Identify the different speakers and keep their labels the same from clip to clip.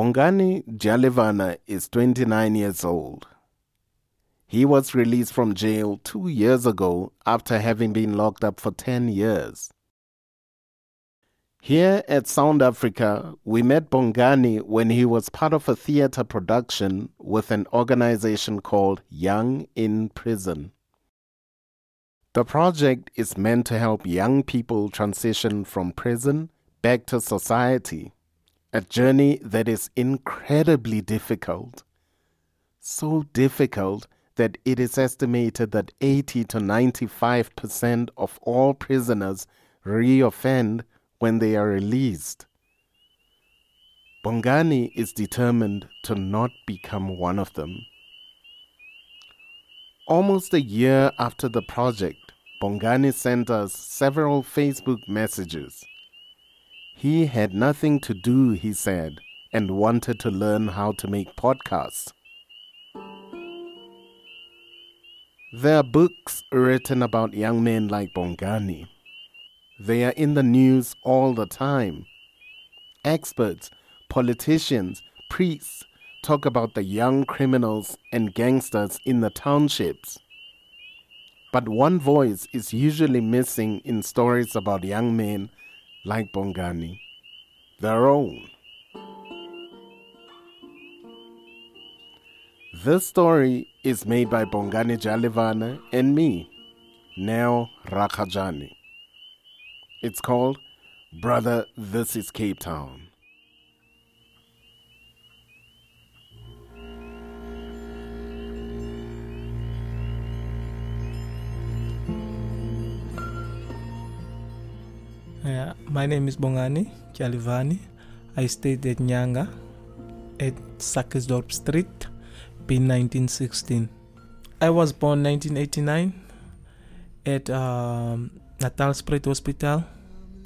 Speaker 1: Bongani Jalevana is 29 years old. He was released from jail two years ago after having been locked up for 10 years. Here at Sound Africa, we met Bongani when he was part of a theater production with an organization called Young in Prison. The project is meant to help young people transition from prison back to society, a journey that is incredibly difficult. So difficult that it is estimated that 80 to 95% of all prisoners reoffend when they are released. Bongani is determined to not become one of them. Almost a year after the project, Bongani sent us several Facebook messages. He had nothing to do, he said, and wanted to learn how to make podcasts. There are books written about young men like Bongani. They are in the news all the time. Experts, politicians, priests talk about the young criminals and gangsters in the townships. But one voice is usually missing in stories about young men like Bongani their own. This story is made by Bongani Jalevana and me, Neo Rakajani. It's called Brother, This is Cape Town.
Speaker 2: My name is Bongani Jalivani. I stayed at Nyanga at Sakesdorp Street, in 1916. I was born 1989 at um, Natalspruit Hospital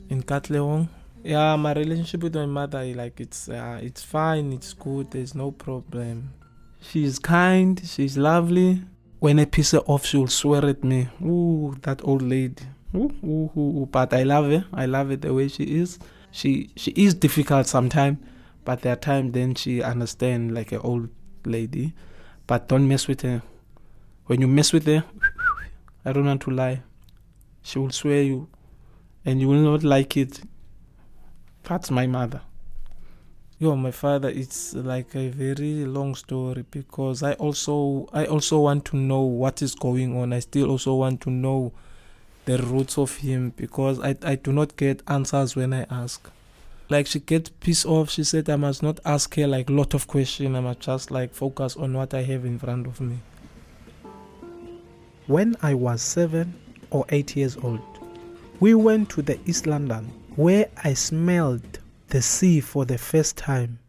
Speaker 2: in Katlehong. Yeah, my relationship with my mother, like it's uh, it's fine, it's good, there's no problem. She's kind, she's lovely. When I piss her off, she'll swear at me. Ooh, that old lady. Ooh, ooh, ooh. But I love her. I love it the way she is. She she is difficult sometimes, but there are times then she understand like an old lady. But don't mess with her. When you mess with her, I don't want to lie. She will swear you, and you will not like it. That's my mother. Yo, my father. It's like a very long story because I also I also want to know what is going on. I still also want to know the roots of him because I I do not get answers when I ask. Like she gets pissed off. She said I must not ask her like lot of questions. I must just like focus on what I have in front of me. When I was seven, or eight years old. We went to the East London where I smelled the sea for the first time.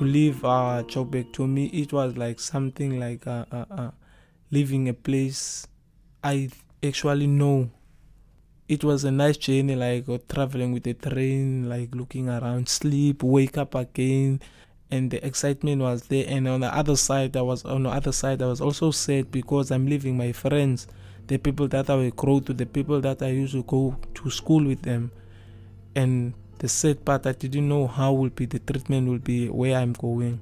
Speaker 2: To leave uh, Joburg to me, it was like something like uh, uh, uh, leaving a place. I actually know. It was a nice journey, like uh, traveling with a train, like looking around, sleep, wake up again, and the excitement was there. And on the other side i was on the other side i was also sad because i'm leaving my friends the people that i will grow to the people that i used to go to school with them. And the sad part i didn't know how will be the treatment will be where i'm going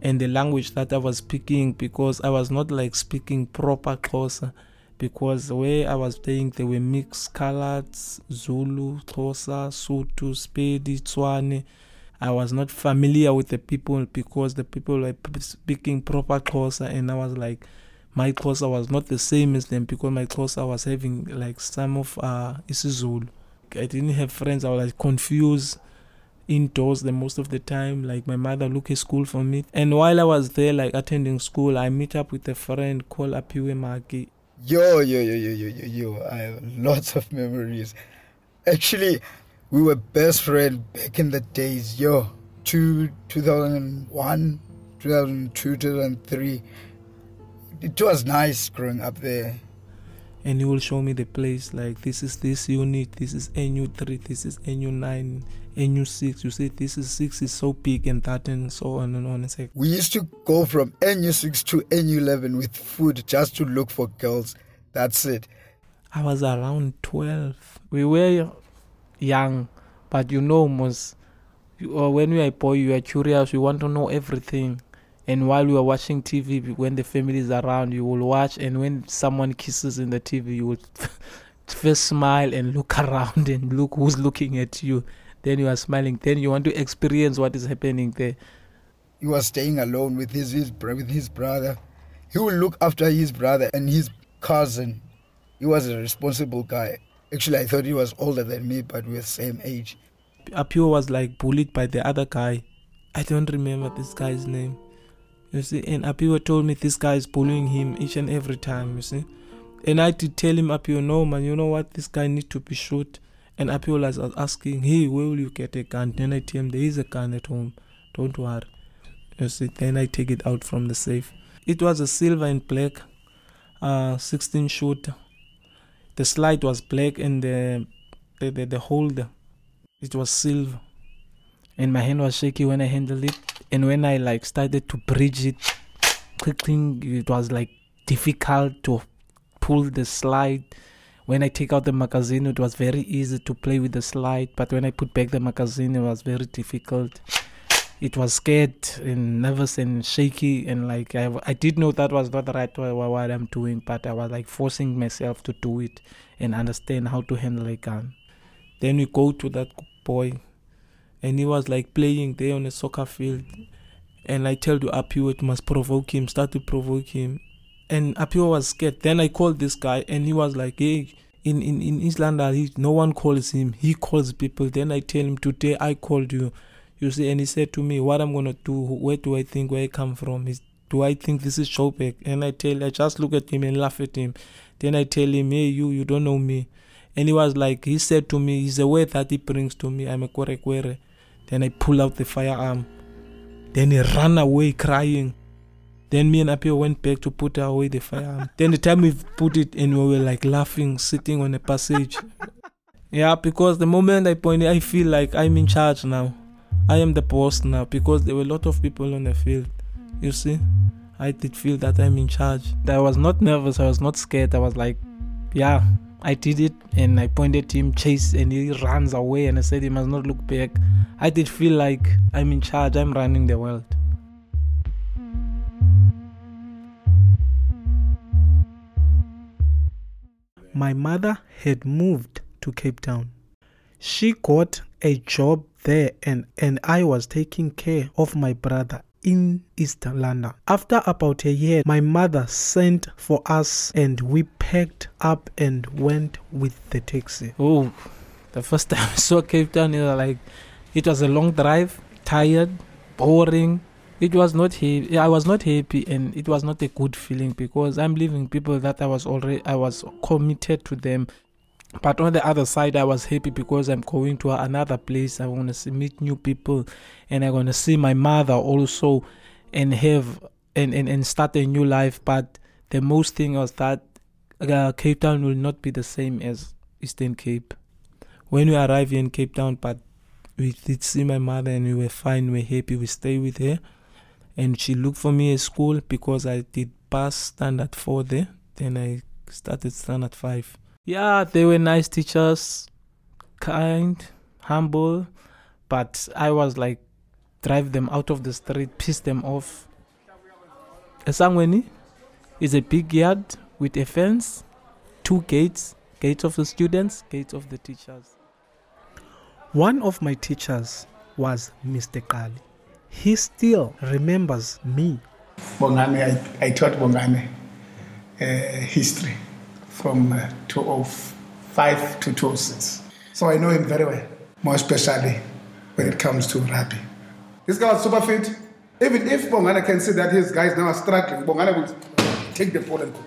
Speaker 2: and the language that i was speaking because i was not like speaking proper xhosa because where i was staying there were mixed colors zulu xhosa sotho spedi tswane I was not familiar with the people because the people were speaking proper Xhosa and I was like my Xhosa was not the same as them because my Xhosa was having like some of uh isiZulu. I didn't have friends. I was like confused indoors the most of the time. Like my mother look at school for me. And while I was there like attending school, I meet up with a friend called Apiwe Maki.
Speaker 3: Yo, yo, yo, yo, yo, yo, yo. I have lots of memories. Actually, we were best friends back in the days, yo. Two, 2001, 2002, 2003. It was nice growing up there.
Speaker 2: And he will show me the place like this is this unit, this is NU3, this is NU9, NU6. You see this is 6 is so big and that and so on and on. It's like,
Speaker 3: we used to go from NU6 to NU11 with food just to look for girls. That's it.
Speaker 2: I was around 12. We were young, but you know, most you, uh, when you are a boy, you are curious, you want to know everything. And while you are watching TV, when the family is around, you will watch. And when someone kisses in the TV, you will first smile and look around and look who's looking at you. Then you are smiling. Then you want to experience what is happening there.
Speaker 3: He was staying alone with his, his with his brother. He would look after his brother and his cousin. He was a responsible guy. Actually, I thought he was older than me, but we were same age.
Speaker 2: Apio was like bullied by the other guy. I don't remember this guy's name. You see, and Apio told me this guy is bullying him each and every time, you see. And I did tell him, Apio, no man, you know what, this guy need to be shot. And Apio was asking, hey, where will you get a gun? Then I tell him, there is a gun at home. Don't worry. You see, then I take it out from the safe. It was a silver and black uh, 16 shooter. The slide was black and the, the, the, the holder, it was silver. And my hand was shaky when I handled it. And when I like started to bridge it, it was like difficult to pull the slide. When I take out the magazine, it was very easy to play with the slide. But when I put back the magazine, it was very difficult it was scared and nervous and shaky and like I, I did know that was not the right way what I'm doing but I was like forcing myself to do it and understand how to handle a gun then we go to that boy and he was like playing there on a soccer field and I tell you Apio it must provoke him start to provoke him and Apio was scared then I called this guy and he was like hey in in in Island he, no one calls him he calls people then I tell him today I called you you see, and he said to me, What I'm gonna do, where do I think where I come from? Is do I think this is Joburg? And I tell I just look at him and laugh at him. Then I tell him, Hey you, you don't know me. And he was like, he said to me, he's a word that he brings to me. I'm a kwere kwere. Then I pull out the firearm. Then he ran away crying. Then me and Apio went back to put away the firearm. then the time we put it and we were like laughing, sitting on a passage. yeah, because the moment I point I feel like I'm in charge now. I am the boss now because there were a lot of people on the field. You see, I did feel that I'm in charge. I was not nervous. I was not scared. I was like, yeah, I did it. And I pointed him, chase, and he runs away. And I said he must not look back. I did feel like I'm in charge. I'm running the world. My mother had moved to Cape Town. She got a job there and, and I was taking care of my brother in East London. After about a year, my mother sent for us and we packed up and went with the taxi. Oh, the first time I saw Cape Town, it was like it was a long drive, tired, boring. It was not happy. I was not happy, and it was not a good feeling because I'm leaving people that I was already I was committed to them. But on the other side, I was happy because I'm going to another place. I want to meet new people, and I'm gonna see my mother also, and have and, and and start a new life. But the most thing was that uh, Cape Town will not be the same as Eastern Cape. When we arrived in Cape Town, but we did see my mother, and we were fine. We were happy. We stayed with her, and she looked for me at school because I did pass standard four there. Then I started standard five yeah, they were nice teachers, kind, humble, but I was like, drive them out of the street, piss them off. Esangweni is a big yard with a fence, two gates, gates of the students, gates of the teachers. One of my teachers was Mr. Kali. He still remembers me.
Speaker 4: Bongane, I, I taught Bongane uh, history from uh, 205 to 206. So I know him very well, more especially when it comes to rugby. This guy was super fit. Even if Bongana can see that his guys now are struggling, Bongana will take the ball and go.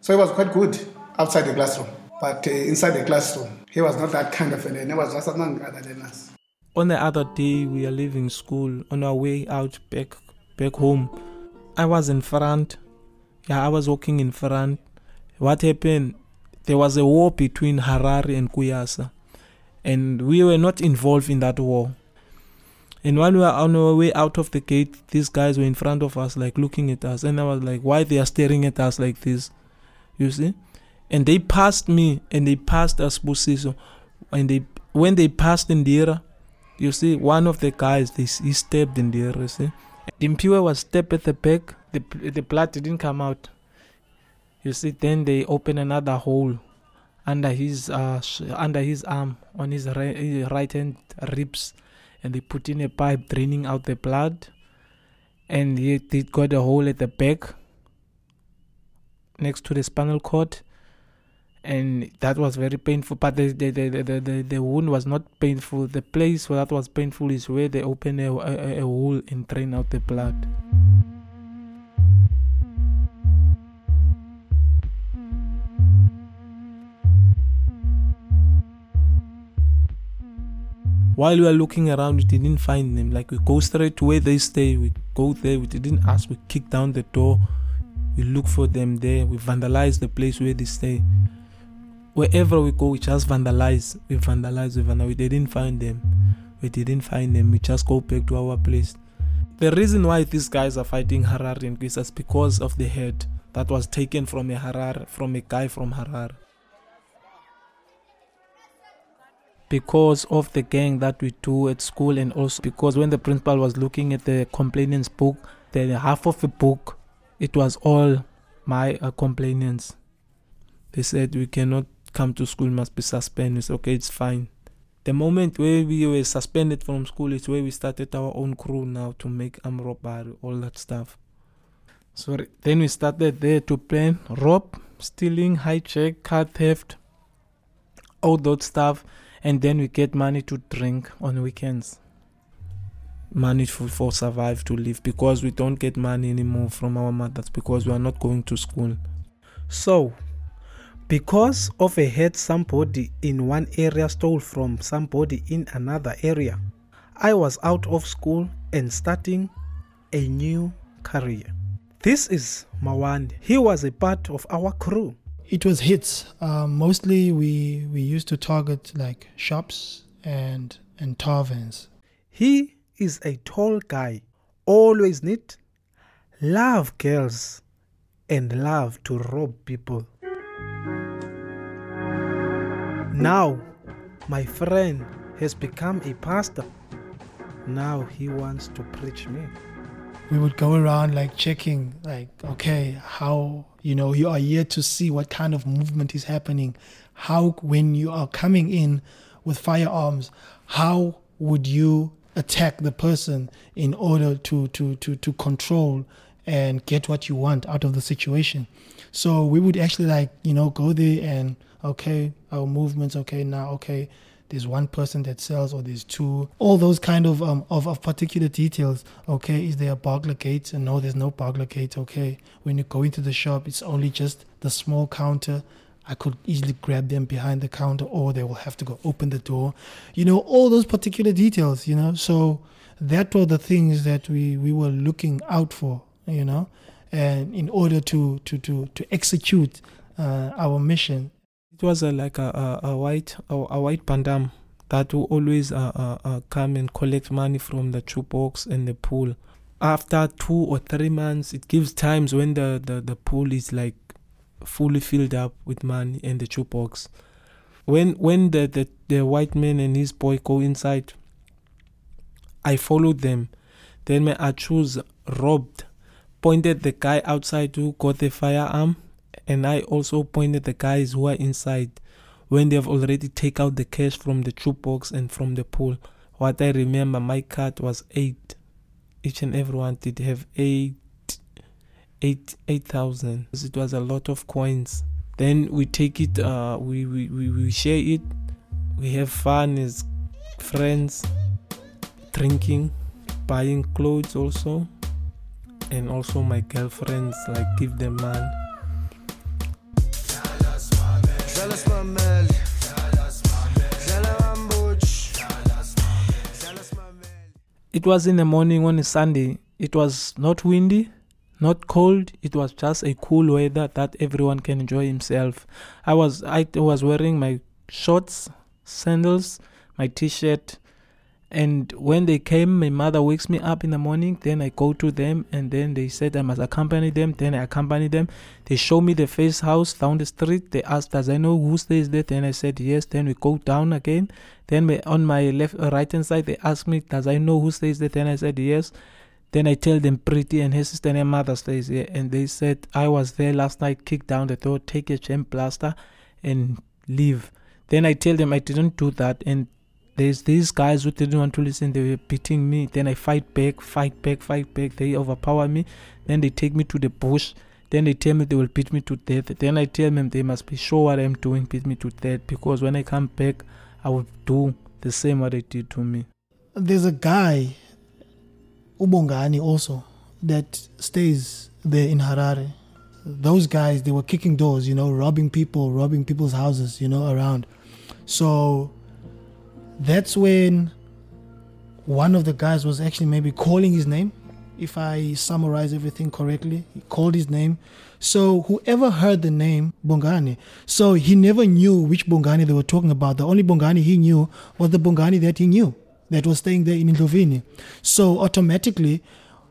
Speaker 4: So he was quite good outside the classroom. But uh, inside the classroom, he was not that kind of a man. He was just among other us.
Speaker 2: On the other day, we are leaving school on our way out back back home. I was in front. Yeah, I was walking in front what happened? There was a war between Harare and Kuyasa, and we were not involved in that war. And while we were on our way out of the gate, these guys were in front of us, like looking at us, and I was like, "Why they are staring at us like this?" You see. and they passed me and they passed Asbusiso and they when they passed Indira you see one of the guys they, he stabbed Indira you see Dimpiwe was stabbed at the back the, the blood didn't come out you see then they open another hole under his uh, sh- under his arm on his right, right hand ribs and they put in a pipe draining out the blood and he, got a hole at the back next to the spinal cord and that was very painful. But the the, the, the, the, the wound was not painful. The place where that was painful is where they open a, a, a hole and drain out the blood while we were looking around we didn't find them. Like we go straight to where they stay. We go there. We didn't ask. We kick down the door. We look for them there. We vandalize the place where they stay. Wherever we go we just vandalize. We vandalize we vandalize we didn't find them. We didn't find them. We just go back to our place. The reason why these guys are fighting Harare and is because of the head that was taken from a Harare from a guy from Harare because of the gang that we do at school and also because when the principal was looking at the complainants book the half of the book it was all my uh, complainants. They said we cannot come to school must be suspended. Okay it's fine. The moment where we were suspended from school is where we started our own crew now to make arm all that stuff. So then we started there to plan. Rob stealing hijack car theft all that stuff and then we get money to drink on weekends. Money for, for survive to live because we don't get money anymore from our mothers because we are not going to school. So because of a head somebody in one area stole from somebody in another area i was out of school and starting a new career. This is mawande he was a part of our crew
Speaker 5: It was hits. Um, mostly, we we used to target like shops and and taverns.
Speaker 2: He is a tall guy, always neat, love girls, and love to rob people. Now, my friend has become a pastor. Now he wants to preach me.
Speaker 5: We would go around like checking, like okay, how you know you are here to see what kind of movement is happening. How when you are coming in with firearms, how would you attack the person in order to to to to control and get what you want out of the situation. So we would actually like, you know, go there and okay, our movements, okay, now okay, there's one person that sells or there's two. All those kind of um of, of particular details. Okay, is there a burglar gate? And no, there's no burglar gate, okay. When you go into the shop, it's only just the small counter. I could easily grab them behind the counter or they will have to go open the door. You know, all those particular details, you know. So that were the things that we, we were looking out for, you know, and in order to to to, to execute uh, our mission.
Speaker 2: It was like a, a, a white a, a white pandam that will always uh, uh, uh, come and collect money from the box and the pool. After two or three months, it gives times when the, the, the pool is like fully filled up with money and the box. When when the, the, the white man and his boy go inside, I followed them. Then my choose robbed, pointed the guy outside who got the firearm, and I also pointed the guys who are inside when they have already take out the cash from the box and from the pool. What I remember, my card was eight. Each and everyone did have eight, eight, eight thousand. It was a lot of coins. Then we take it, uh, we, we, we, we share it. We have fun as friends, drinking, buying clothes also, and also my girlfriends like give them man. It was in the morning on a Sunday. It was not windy, not cold. It was just a cool weather that everyone can enjoy himself. I was I was wearing my shorts, sandals, my t-shirt, And when they came, my mother wakes me up in the morning. Then I go to them, and then they said I must accompany them. Then I accompany them. They show me the first house down the street. They asked, "Does I know who stays there?" Then I said yes. Then we go down again. Then on my left, uh, right hand side, they asked me, "Does I know who stays there?" Then I said yes. Then I tell them Pretty and her sister and her mother stays here, and they said I was there last night. Kick down the door, take a gem plaster, and leave. Then I tell them I didn't do that, and there's these guys who didn't want to listen. They were beating me. Then I fight back, fight back, fight back. They overpower me. Then they take me to the bush. Then they tell me they will beat me to death. Then I tell them they must be sure what I'm doing, beat me to death. Because when I come back, I will do the same what they did to me.
Speaker 5: There's a guy, Ubongani also, that stays there in Harare. Those guys, they were kicking doors, you know, robbing people, robbing people's houses, you know, around. So that's when one of the guys was actually maybe calling his name if i summarize everything correctly. He called his name. So whoever heard the name bongani so he never knew which bongani they were talking about. The only bongani he knew was the bongani that he knew that was staying there in Ndlovini. so automatically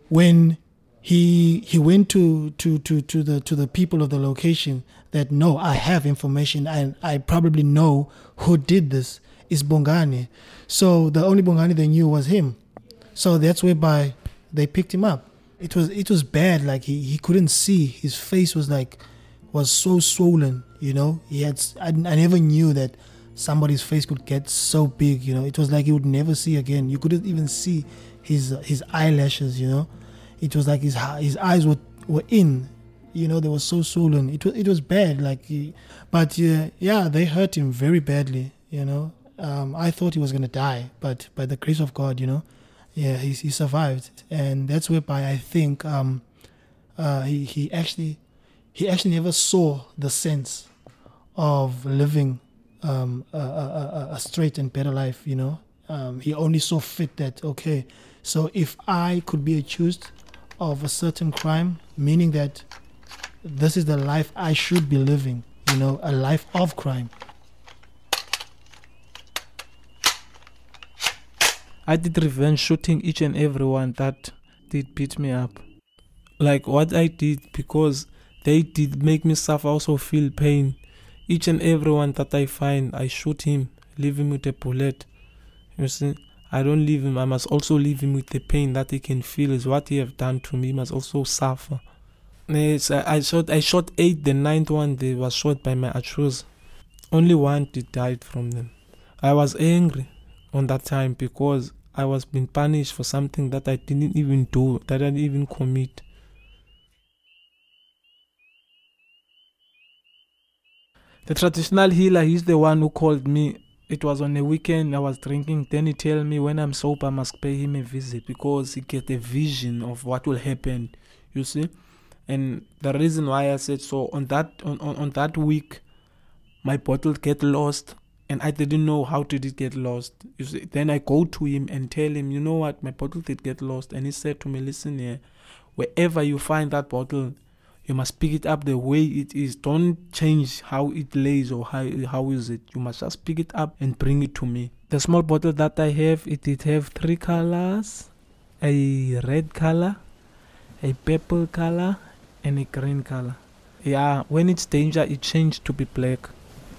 Speaker 5: when he he went to, to, to, to the to the people of the location that no i have information. And i probably know who did this is Bongani. So the only Bongani they knew was him. So that's whereby they picked him up. It was it was bad. Like he, he couldn't see. His face was like was so swollen. You know, he had. I, I never knew that somebody's face could get so big. You know, it was like he would never see again. You couldn't even see his his eyelashes. You know, it was like his his eyes were were in. You know, they were so swollen. It was it was bad. Like, but yeah, yeah, they hurt him very badly. You know, um, I thought he was going to die, but by the grace of God, you know, yeah, he, he survived, and that's whereby I think um, uh, he he actually he actually never saw the sense of living um, a, a, a, straight and better life. You know, um, he only saw fit that okay, so if I could be accused of a certain crime, meaning that this is the life I should be living. You know, a life of crime
Speaker 2: I did revenge shooting each and every one that did beat me up. Like what I did because they did make me suffer, also feel pain. Each and every one that I find, I shoot him, leave him with a bullet. You see, I don't leave him. I must also leave him with the pain that he can feel. Is what he have done to me. He must also suffer. Yes, I, I shot. I shot eight. The ninth one, they was shot by my archers. Only one did died from them. I was angry on that time because I was being punished for something that I didn't even do, that I didn't even commit. The traditional healer, he's the one who called me. It was on a weekend, I was drinking. Then he tell me when I'm sober, I must pay him a visit because he get a vision of what will happen. You see, and the reason why I said so on that on, on, on that week, my bottle get lost and I didn't know how did it get lost. See, then I go to him and tell him, you know what, my bottle did get lost, and he said to me, listen here, wherever you find that bottle, you must pick it up the way it is. Don't change how it lays or how how is it. You must just pick it up and bring it to me. The small bottle that I have, it did have three colors: a red color, a purple color, and a green color. Yeah, when it's danger, it changed to be black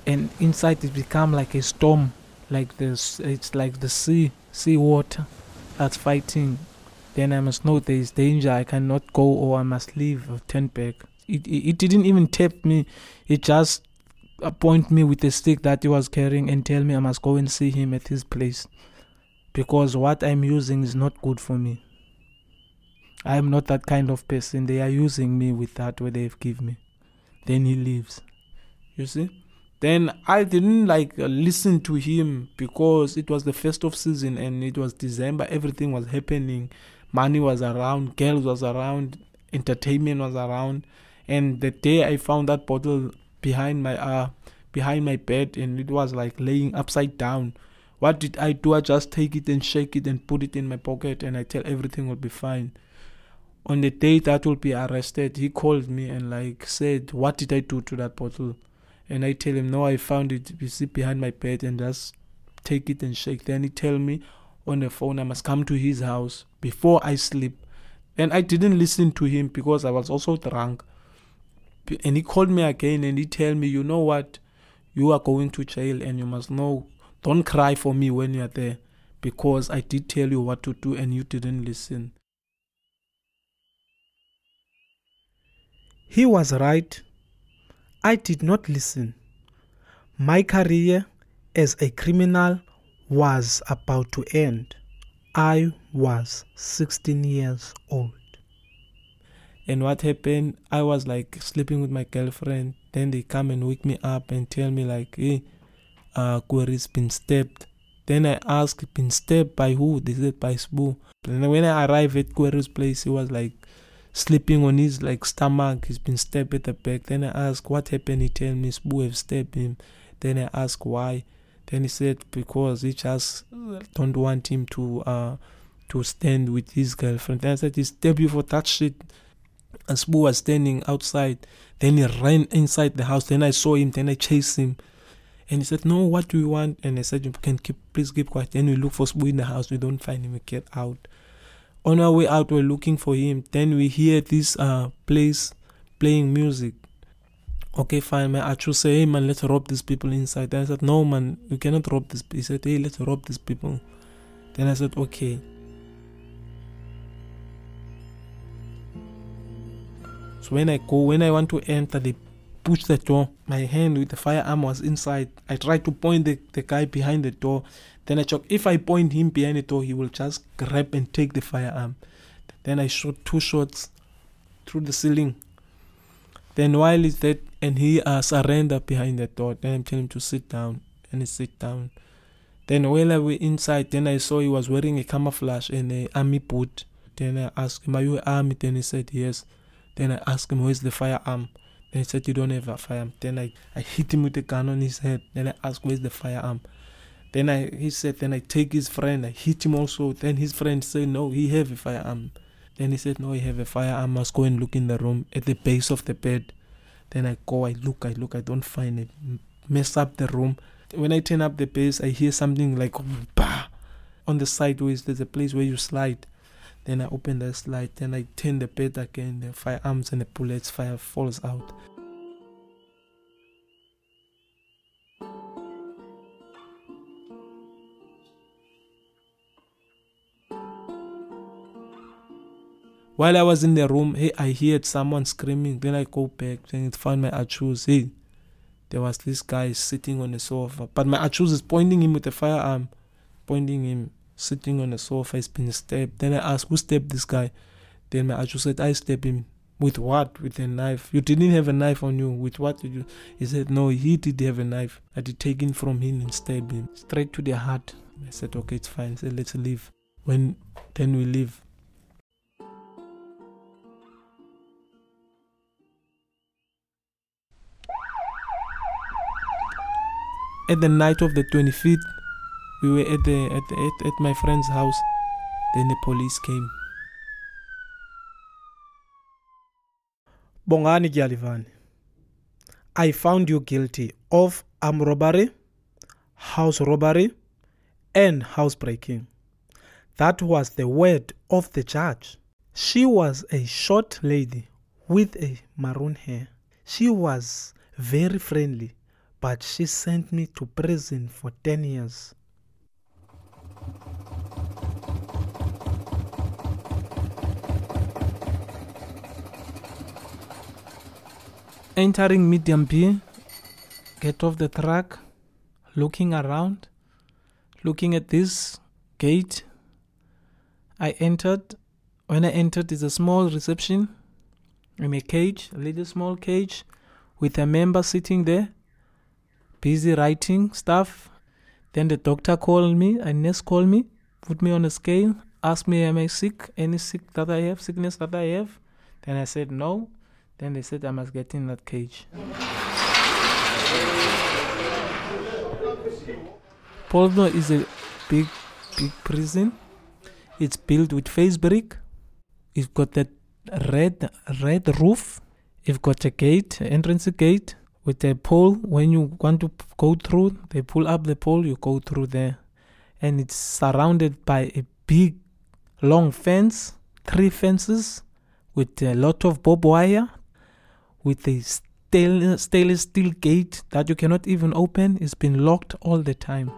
Speaker 2: and inside it become like a storm like this it's like the sea sea water that's fighting. Then i must know there is danger i cannot go or i must leave or turn back. It, it, it didn't even tap me. It just point me with a stick that he was carrying and tell me i must go and see him at his place. Because what i'm using is not good for me. I am not that kind of person. They are using me with that what they've given me. Then he leaves. You see then I didn't like uh, listen to him because it was the first of season and it was December. Everything was happening. Money was around, girls was around, entertainment was around. And the day I found that bottle behind my uh behind my bed and it was like laying upside down. What did I do? I just take it and shake it and put it in my pocket and I tell everything will be fine. On the day that will be arrested, he called me and like said, What did I do to that bottle? And I tell him, no, I found it, you see, behind my bed, and just take it and shake. Then he tell me, on the phone. I must come to his house before I sleep. And I didn't listen to him because I was also drunk. And he called me again and he tell me, you know what? You are going to jail and you must know, don't cry for me when you are there because I did tell you what to do and you didn't listen. He was right. I did not listen. My career as a criminal was about to end. I was 16 years old. And what happened? I was like sleeping with my girlfriend. Then they come and wake me up and tell me like, hey, uh, Query's been stabbed. Then I asked, been stabbed by who? They said by Sbu. And when I arrived at Query's place, he was like sleeping on his like stomach. He's been stabbed at the back. Then I ask what happened? He tell me Sbu have stabbed him. Then I ask why. Then he said because he just don't want him to uh to stand with his girlfriend. Then I said he stabbed you for that shit. And Sbu was standing outside. Then he ran inside the house. Then I saw him. Then I chased him. And he said, No, what do you want? And I said, You can keep please keep quiet. Then we look for Sbu in the house. We don't find him. We get out. On our way out, we're looking for him. Then we hear this uh place playing music. Okay, fine, man. I just say, hey man, let's rob these people inside. Then I said, No man, you cannot rob this he said, Hey, let's rob these people. Then I said, Okay. So when I go, when I want to enter, they push the door. My hand with the firearm was inside. I tried to point the, the guy behind the door. Then I check if I point him behind the door, he will just grab and take the firearm. Then I shoot two shots through the ceiling. Then while he's dead and he uh, surrendered behind the door, then I'm telling him to sit down and he sit down. Then while I was inside, then I saw he was wearing a camouflage and a army boot. Then I asked him, Are you army? Then he said yes. Then I asked him, Where's the firearm? Then he said, You don't have a firearm. Then I, I hit him with a gun on his head. Then I asked, Where's the firearm? Then I he said, Then I take his friend, I hit him also. Then his friend said, No, he have a firearm. Then he said, No, he have a firearm. I must go and look in the room at the base of the bed. Then I go, I look, I look, I don't find it. Mess up the room. When I turn up the base, I hear something like bah! on the sideways. There's a place where you slide. Then I open the slide. Then I turn the bed again. The firearms and the bullets fire falls out. While I was in the room, hey, I heard someone screaming. Then I go back and find my achus. Hey, there was this guy sitting on the sofa. But my achus is pointing him with a firearm, pointing him sitting on the sofa. He's been stabbed. Then I asked, who stabbed this guy? Then my achus said, I stabbed him. With what? With a knife. You didn't have a knife on you. With what did you? He said, no, he did have a knife. I did take it from him and stabbed him straight to the heart. I said, okay, it's fine. I said, let's leave. When then we leave. At the night of the 25th we were at the at, the, at, at my friend's house then the police came
Speaker 6: Bongani Gyalivani, I found you guilty of armed robbery, house robbery, and housebreaking. That was the word of the judge. She was a short lady with a maroon hair. She was very friendly but she sent me to prison for 10 years.
Speaker 2: Entering Medium B, get off the truck, looking around, looking at this gate. I entered. When I entered, it's a small reception in a cage, a little small cage, with a member sitting there busy writing stuff. Then the doctor called me, a nurse called me, put me on a scale, asked me, Am I sick? Any sick that I have, sickness that I have? Then I said no. Then they said I must get in that cage. Pollsmoor is a big, big prison. It's built with face brick. It's got that red, red roof. It's got a gate, entrance gate with a pole when you want to go through they pull up the pole you go through there and it's surrounded by a big long fence, three fences with a lot of barbed wire, with a stainless, stainless steel gate that you cannot even open. It's been locked all the time.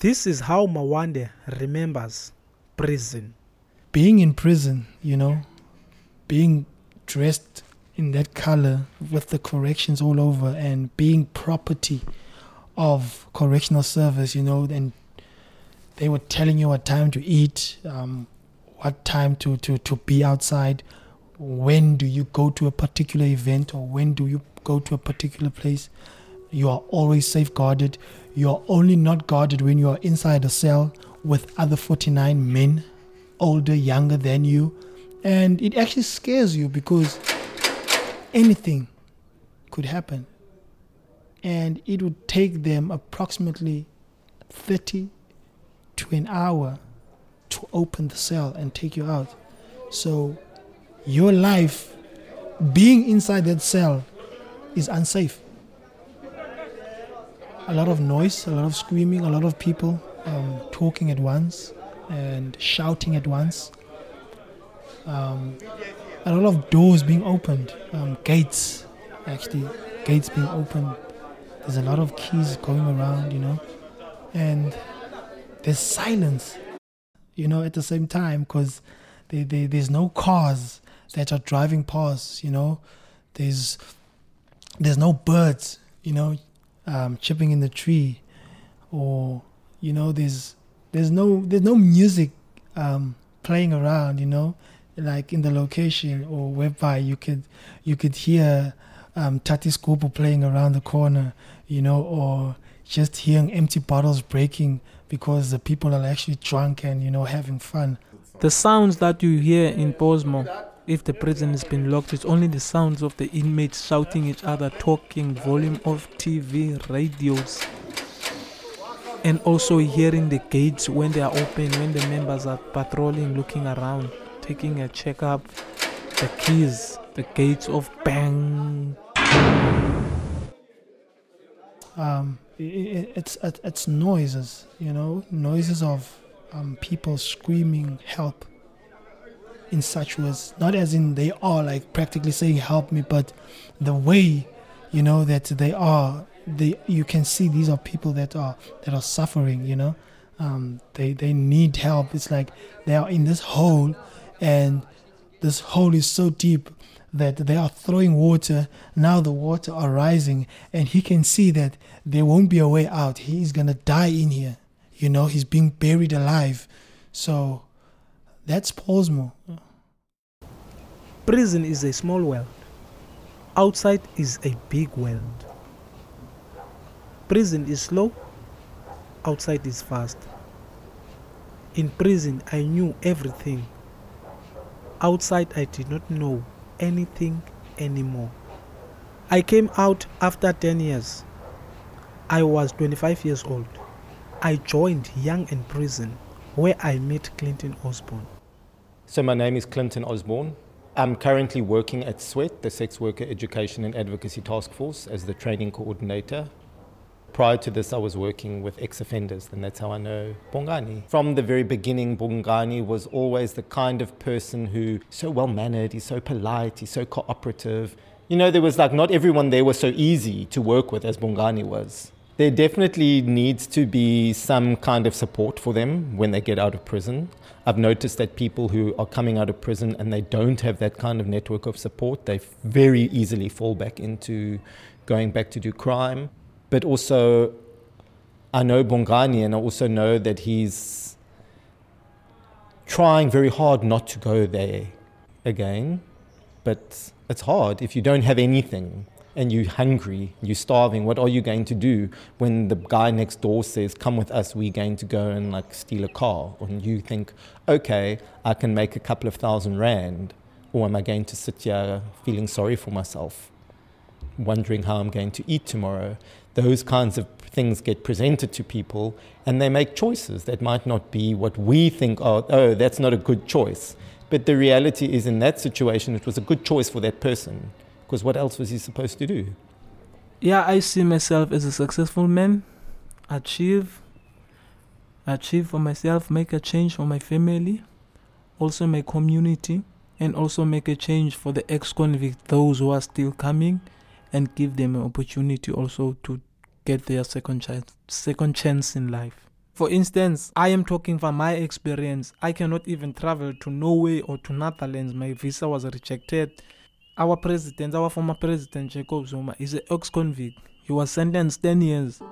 Speaker 6: This is how Mawande remembers prison.
Speaker 5: Being in prison, you know, being dressed in that color with the corrections all over and being property of correctional service, you know, and they were telling you what time to eat, um, what time to, to, to be outside, when do you go to a particular event or when do you go to a particular place. You are always safeguarded. You are only not guarded when you are inside a cell with other 49 men, older, younger than you. And it actually scares you because anything could happen. And it would take them approximately 30 to an hour to open the cell and take you out. So your life being inside that cell is unsafe. A lot of noise, a lot of screaming, a lot of people um, talking at once and shouting at once. Um, a lot of doors being opened, um, gates actually, gates being opened. There's a lot of keys going around, you know, and there's silence, you know, at the same time because there, there, there's no cars that are driving past, you know, there's there's no birds, you know, um, chipping in the tree, or you know, there's there's no there's no music um, playing around, you know, like in the location or whereby you could you could hear um, Tati Scopo playing around the corner, you know, or just hearing empty bottles breaking because the people are actually drunk and you know having fun.
Speaker 2: The sounds that you hear in Pollsmoor, if the prison has been locked, it's only the sounds of the inmates shouting each other, talking, volume of TV, radios, and also hearing the gates when they are open, when the members are patrolling, looking around, taking a checkup, the keys, the gates of bang.
Speaker 5: Um, it, it's it's noises, you know, noises of um, people screaming help in such words, not as in they are like practically saying help me, but the way, you know, that they are, they you can see these are people that are that are suffering, you know, um, they they need help. It's like they are in this hole, and this hole is so deep that they are throwing water. Now the water are rising, and he can see that there won't be a way out. He's gonna die in here. You know, he's being buried alive. So that's Pollsmoor.
Speaker 6: Prison is a small world. Outside is a big world. Prison is slow. Outside is fast. In prison, I knew everything. Outside, I did not know anything anymore. I came out after 10 years. I was 25 years old. I joined Young in Prison where I met Clinton Osborne.
Speaker 7: So, my name is Clinton Osborne. I'm currently working at SWEAT, the Sex Worker Education and Advocacy Task Force, as the training coordinator. Prior to this, I was working with ex offenders, and that's how I know Bongani. From the very beginning, Bongani was always the kind of person who, so well mannered, he's so polite, he's so cooperative. You know, there was like not everyone there was so easy to work with as Bongani was. There definitely needs to be some kind of support for them when they get out of prison. I've noticed that people who are coming out of prison and they don't have that kind of network of support, they very easily fall back into going back to do crime. But also, I know Bongani and I also know that he's trying very hard not to go there again. But it's hard if you don't have anything and you're hungry, you're starving, what are you going to do when the guy next door says, Come with us, we're going to go and like steal a car? And you think, Okay, I can make a couple of thousand rand, or am I going to sit here feeling sorry for myself, wondering how I'm going to eat tomorrow? Those kinds of things get presented to people, and they make choices that might not be what we think, are, oh that's not a good choice. But the reality is, in that situation, it was a good choice for that person because what else was he supposed to do?
Speaker 2: Yeah, I see myself as a successful man, achieve achieve for myself, make a change for my family, also my community, and also make a change for the ex convict, those who are still coming, and give them an opportunity also to get their second chance, second chance in life. For instance, I am talking from my experience. I cannot even travel to Norway or to Netherlands. My visa was rejected. Our president, our former president, Jacob Zuma, is an ex convict. He was sentenced 10 years.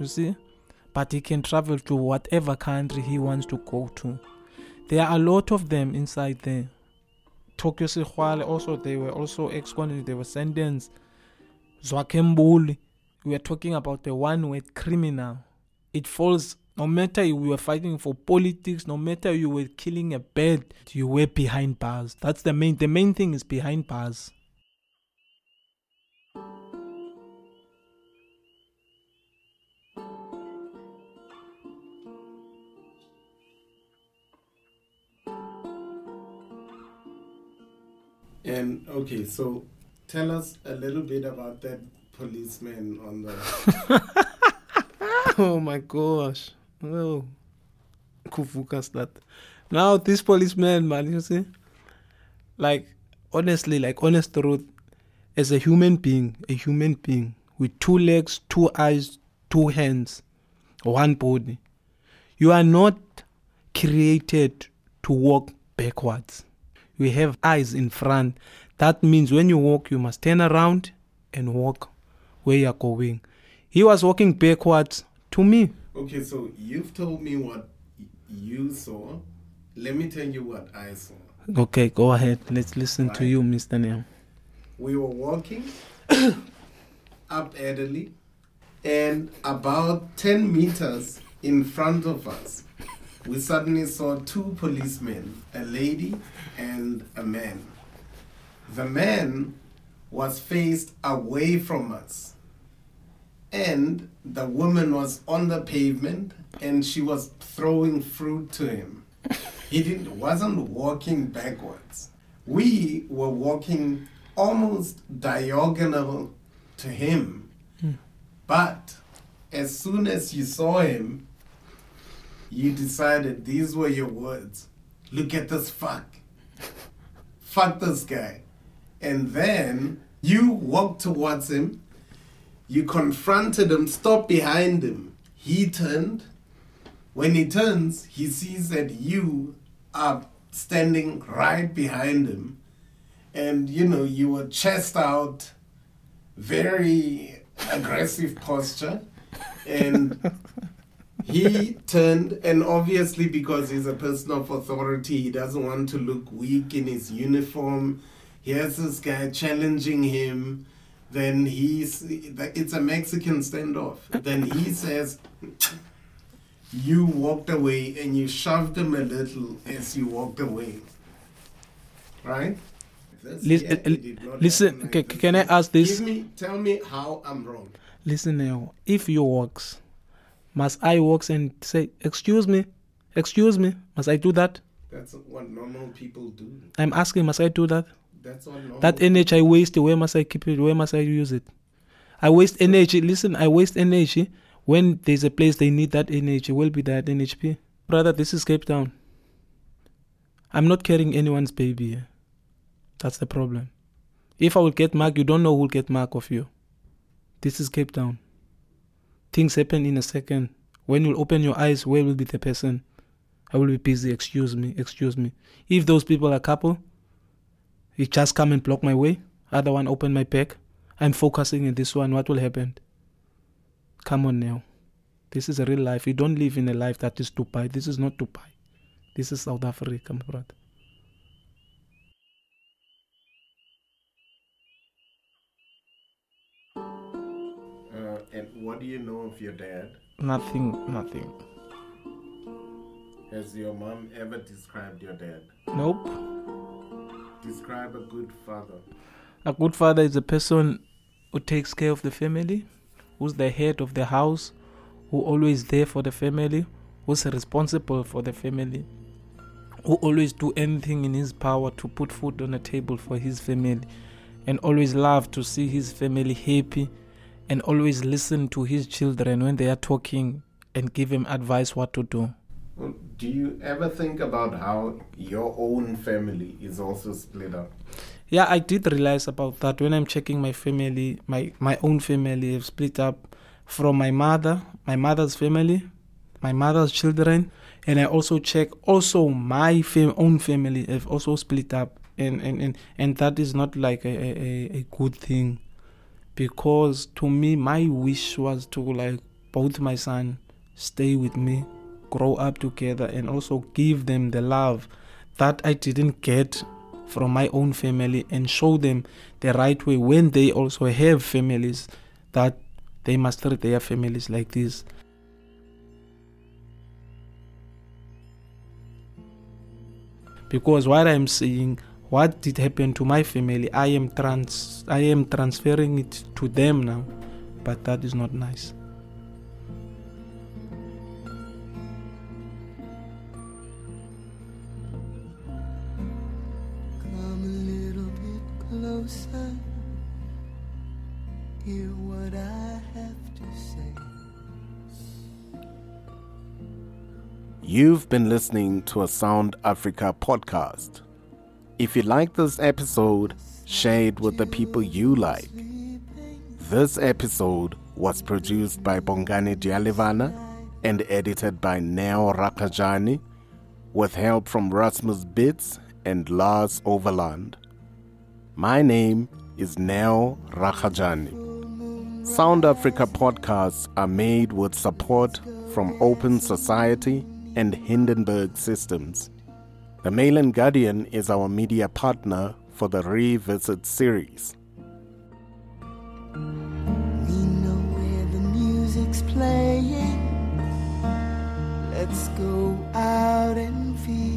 Speaker 2: You see? But he can travel to whatever country he wants to go to. There are a lot of them inside there. Tokyo Sexwale also, they were also ex convicts. They were sentenced. Zwakembuli. We are talking about the one with criminal. It falls no matter you were fighting for politics, no matter you were killing a bird, you were behind bars. That's the main the main thing is behind bars.
Speaker 1: And okay, so tell us a little bit about that policeman on the.
Speaker 2: oh my gosh. Oh. Kuvuka that. Now this policeman, man, you see? Like honestly, like honest truth, as a human being, a human being with two legs, two eyes, two hands, one body, you are not created to walk backwards. You have eyes in front. That means when you walk, you must turn around and walk where you are going. He was walking backwards to me.
Speaker 1: Okay, so you've told me what you saw. Let me tell you what I saw.
Speaker 2: Okay, go ahead. Let's listen right. to you, Mr. Neil.
Speaker 1: We were walking up Adderley, and about 10 meters in front of us, we suddenly saw two policemen, a lady and a man. The man was faced away from us, and the woman was on the pavement and she was throwing fruit to him. He didn't, wasn't walking backwards. We were walking almost diagonal to him. Hmm. But as soon as you saw him, you decided these were your words. Look at this fuck. fuck this guy. And then you walked towards him, you confronted him, stopped behind him. He turned. When he turns, he sees that you are standing right behind him. And you know, you were chest out, very aggressive posture. And he turned, and obviously, because he's a person of authority, he doesn't want to look weak in his uniform. Here's this guy challenging him. Then he's, it's a Mexican standoff. Then he says, You walked away and you shoved him a little as you walked away. Right?
Speaker 2: Listen, listen can, can I ask this?
Speaker 1: Me, tell me how I'm wrong.
Speaker 2: Listen now, if you walks, must I walks and say, Excuse me, excuse me, must I do that?
Speaker 1: That's what normal people do.
Speaker 2: I'm asking, must I do that?
Speaker 1: That's what normal
Speaker 2: That energy I waste, where must I keep it? Where must I use it? I waste energy. Listen, I waste energy when there's a place they need that energy. Will be that NHP. Brother, this is Cape Town. I'm not carrying anyone's baby here. That's the problem. If I will get mark, you don't know who will get mark of you. This is Cape Town. Things happen in a second. When you open your eyes, where will be the person? I will be busy. Excuse me, excuse me. If those people are couple, you just come and block my way. Other one open my back. I'm focusing in this one. What will happen? Come on now. This is a real life. You don't live in a life that is Dubai. This is not Dubai. This is South Africa, my brother.
Speaker 1: Uh, and what do you know of your dad?
Speaker 2: Nothing, nothing.
Speaker 1: Has your mom ever described your dad?
Speaker 2: Nope.
Speaker 1: Describe a good father.
Speaker 2: A good father is a person who takes care of the family, who's the head of the house, who always there for the family, who's responsible for the family, who always do anything in his power to put food on the table for his family, and always love to see his family happy, and always listen to his children when they are talking and give him advice what to do.
Speaker 1: Do you ever think about how your own family is also split up?
Speaker 2: Yeah, I did realize about that. When I'm checking my family, my my own family have split up from my mother, my mother's family, my mother's children, and I also check also my fam- own family have also split up, and and and, and that is not like a, a, a good thing, because to me my wish was to like both my son stay with me, grow up together, and also give them the love that I didn't get from my own family and show them the right way when they also have families that they must treat their families like this. Because what I'm saying, what did happen to my family, I am trans I am transferring it to them now. But that is not nice.
Speaker 8: Hear what I have to say.
Speaker 1: You've been listening to a Sound Africa podcast. If you like this episode, share it with the people you like. This episode was produced by Bongani Dialivana and edited by Neo Rakajani with help from Rasmus Bitz and Lars Overland. My name is Neo Rakajani. Sound Africa podcasts are made with support from Open Society and Hindenburg Systems. The Mail and Guardian is our media partner for the Revisit series.
Speaker 8: We know where the music's playing. Let's go out and feel